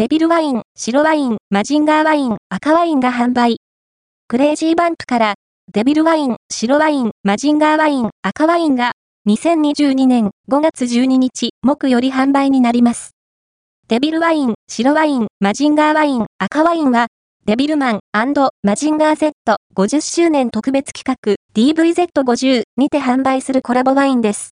デビルワイン、白ワイン、マジンガーワイン、赤ワインが販売。クレイジーバンプから、デビルワイン、白ワイン、マジンガーワイン、赤ワインが、2022年5月12日木より販売になります。デビルワイン、白ワイン、マジンガーワイン、赤ワインは、デビルマンマジンガー Z50 周年特別企画 DVZ50 にて販売するコラボワインです。